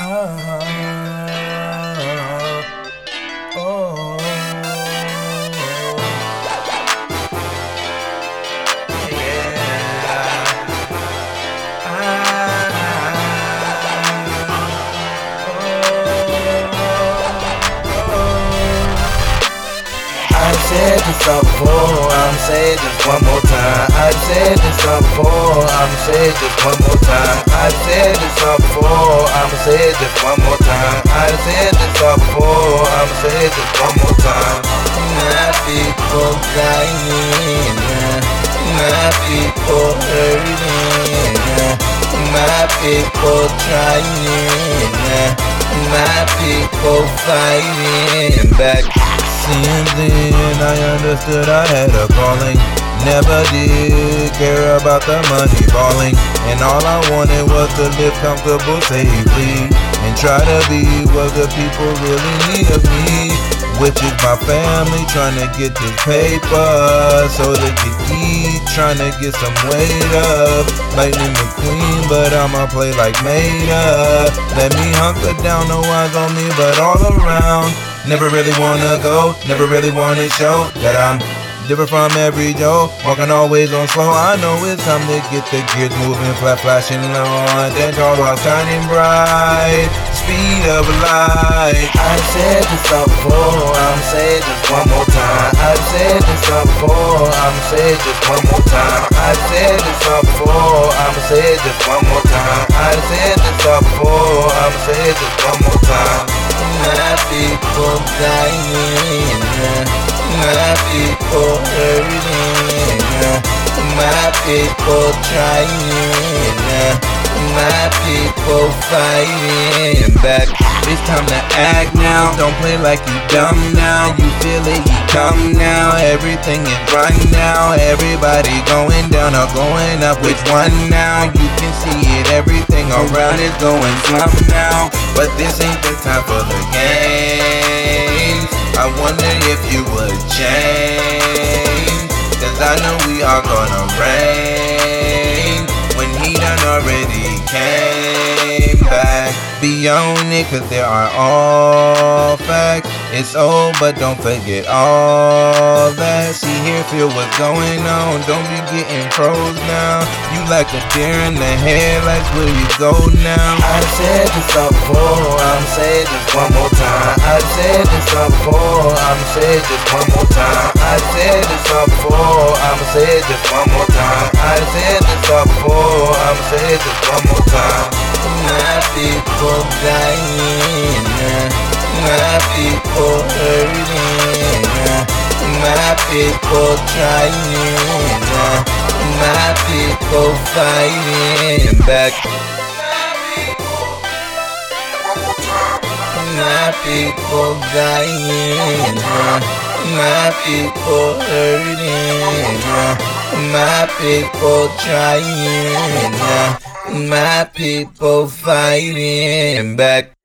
Oh. Said this before, I'ma say it just one more time. I said this before, I'ma say it just one more time. I said this before, I'ma say it just one more time. I said this before, I'ma say it just one more time. My people dying, my people hurting, my people trying, my people fighting back. Seeing then I understood I had a calling. Never did care about the money falling. And all I wanted was to live comfortable safely. And try to be what the people really need of me. Which is my family trying to get this paper so they can eat, trying to get some weight up. Lightning McQueen, but I'ma play like Mater. Let me hunker down, no eyes on me, but all around. Never really wanna go, never really wanna show that I'm different from every Joe. Walking always on slow. I know it's time to get the gears moving, flat flashing on. Then tall while shining bright. Speed of light. I said this all before, I'ma say it just one more time. I said this all before, I'ma say it just one more time. I said people dying, my people hurting, my people trying, my people fighting back. It's time to act now. Don't play like you dumb now. You feel it, you come now. Everything is right now. Everybody going down or going up. Which one now? You can see it. Everything around is going slump now. But this ain't the time for the game. I wonder if you would change. Cause I know we are gonna reign. Already came back. Be on it, cause there are all facts. It's old, but don't forget all that. See here, feel what's going on. Don't be getting froze now. You like a deer in the headlights, where you go now? I said this before, I'm saying this one more time. Said this before, I'm saying this one more time. I said this before, I'm saying this one more time. I said this before, I'm saying this one more time. My people dying my people hurting, my people trying, my people fighting back. My people dying, my people hurting, my people trying, my people fighting back.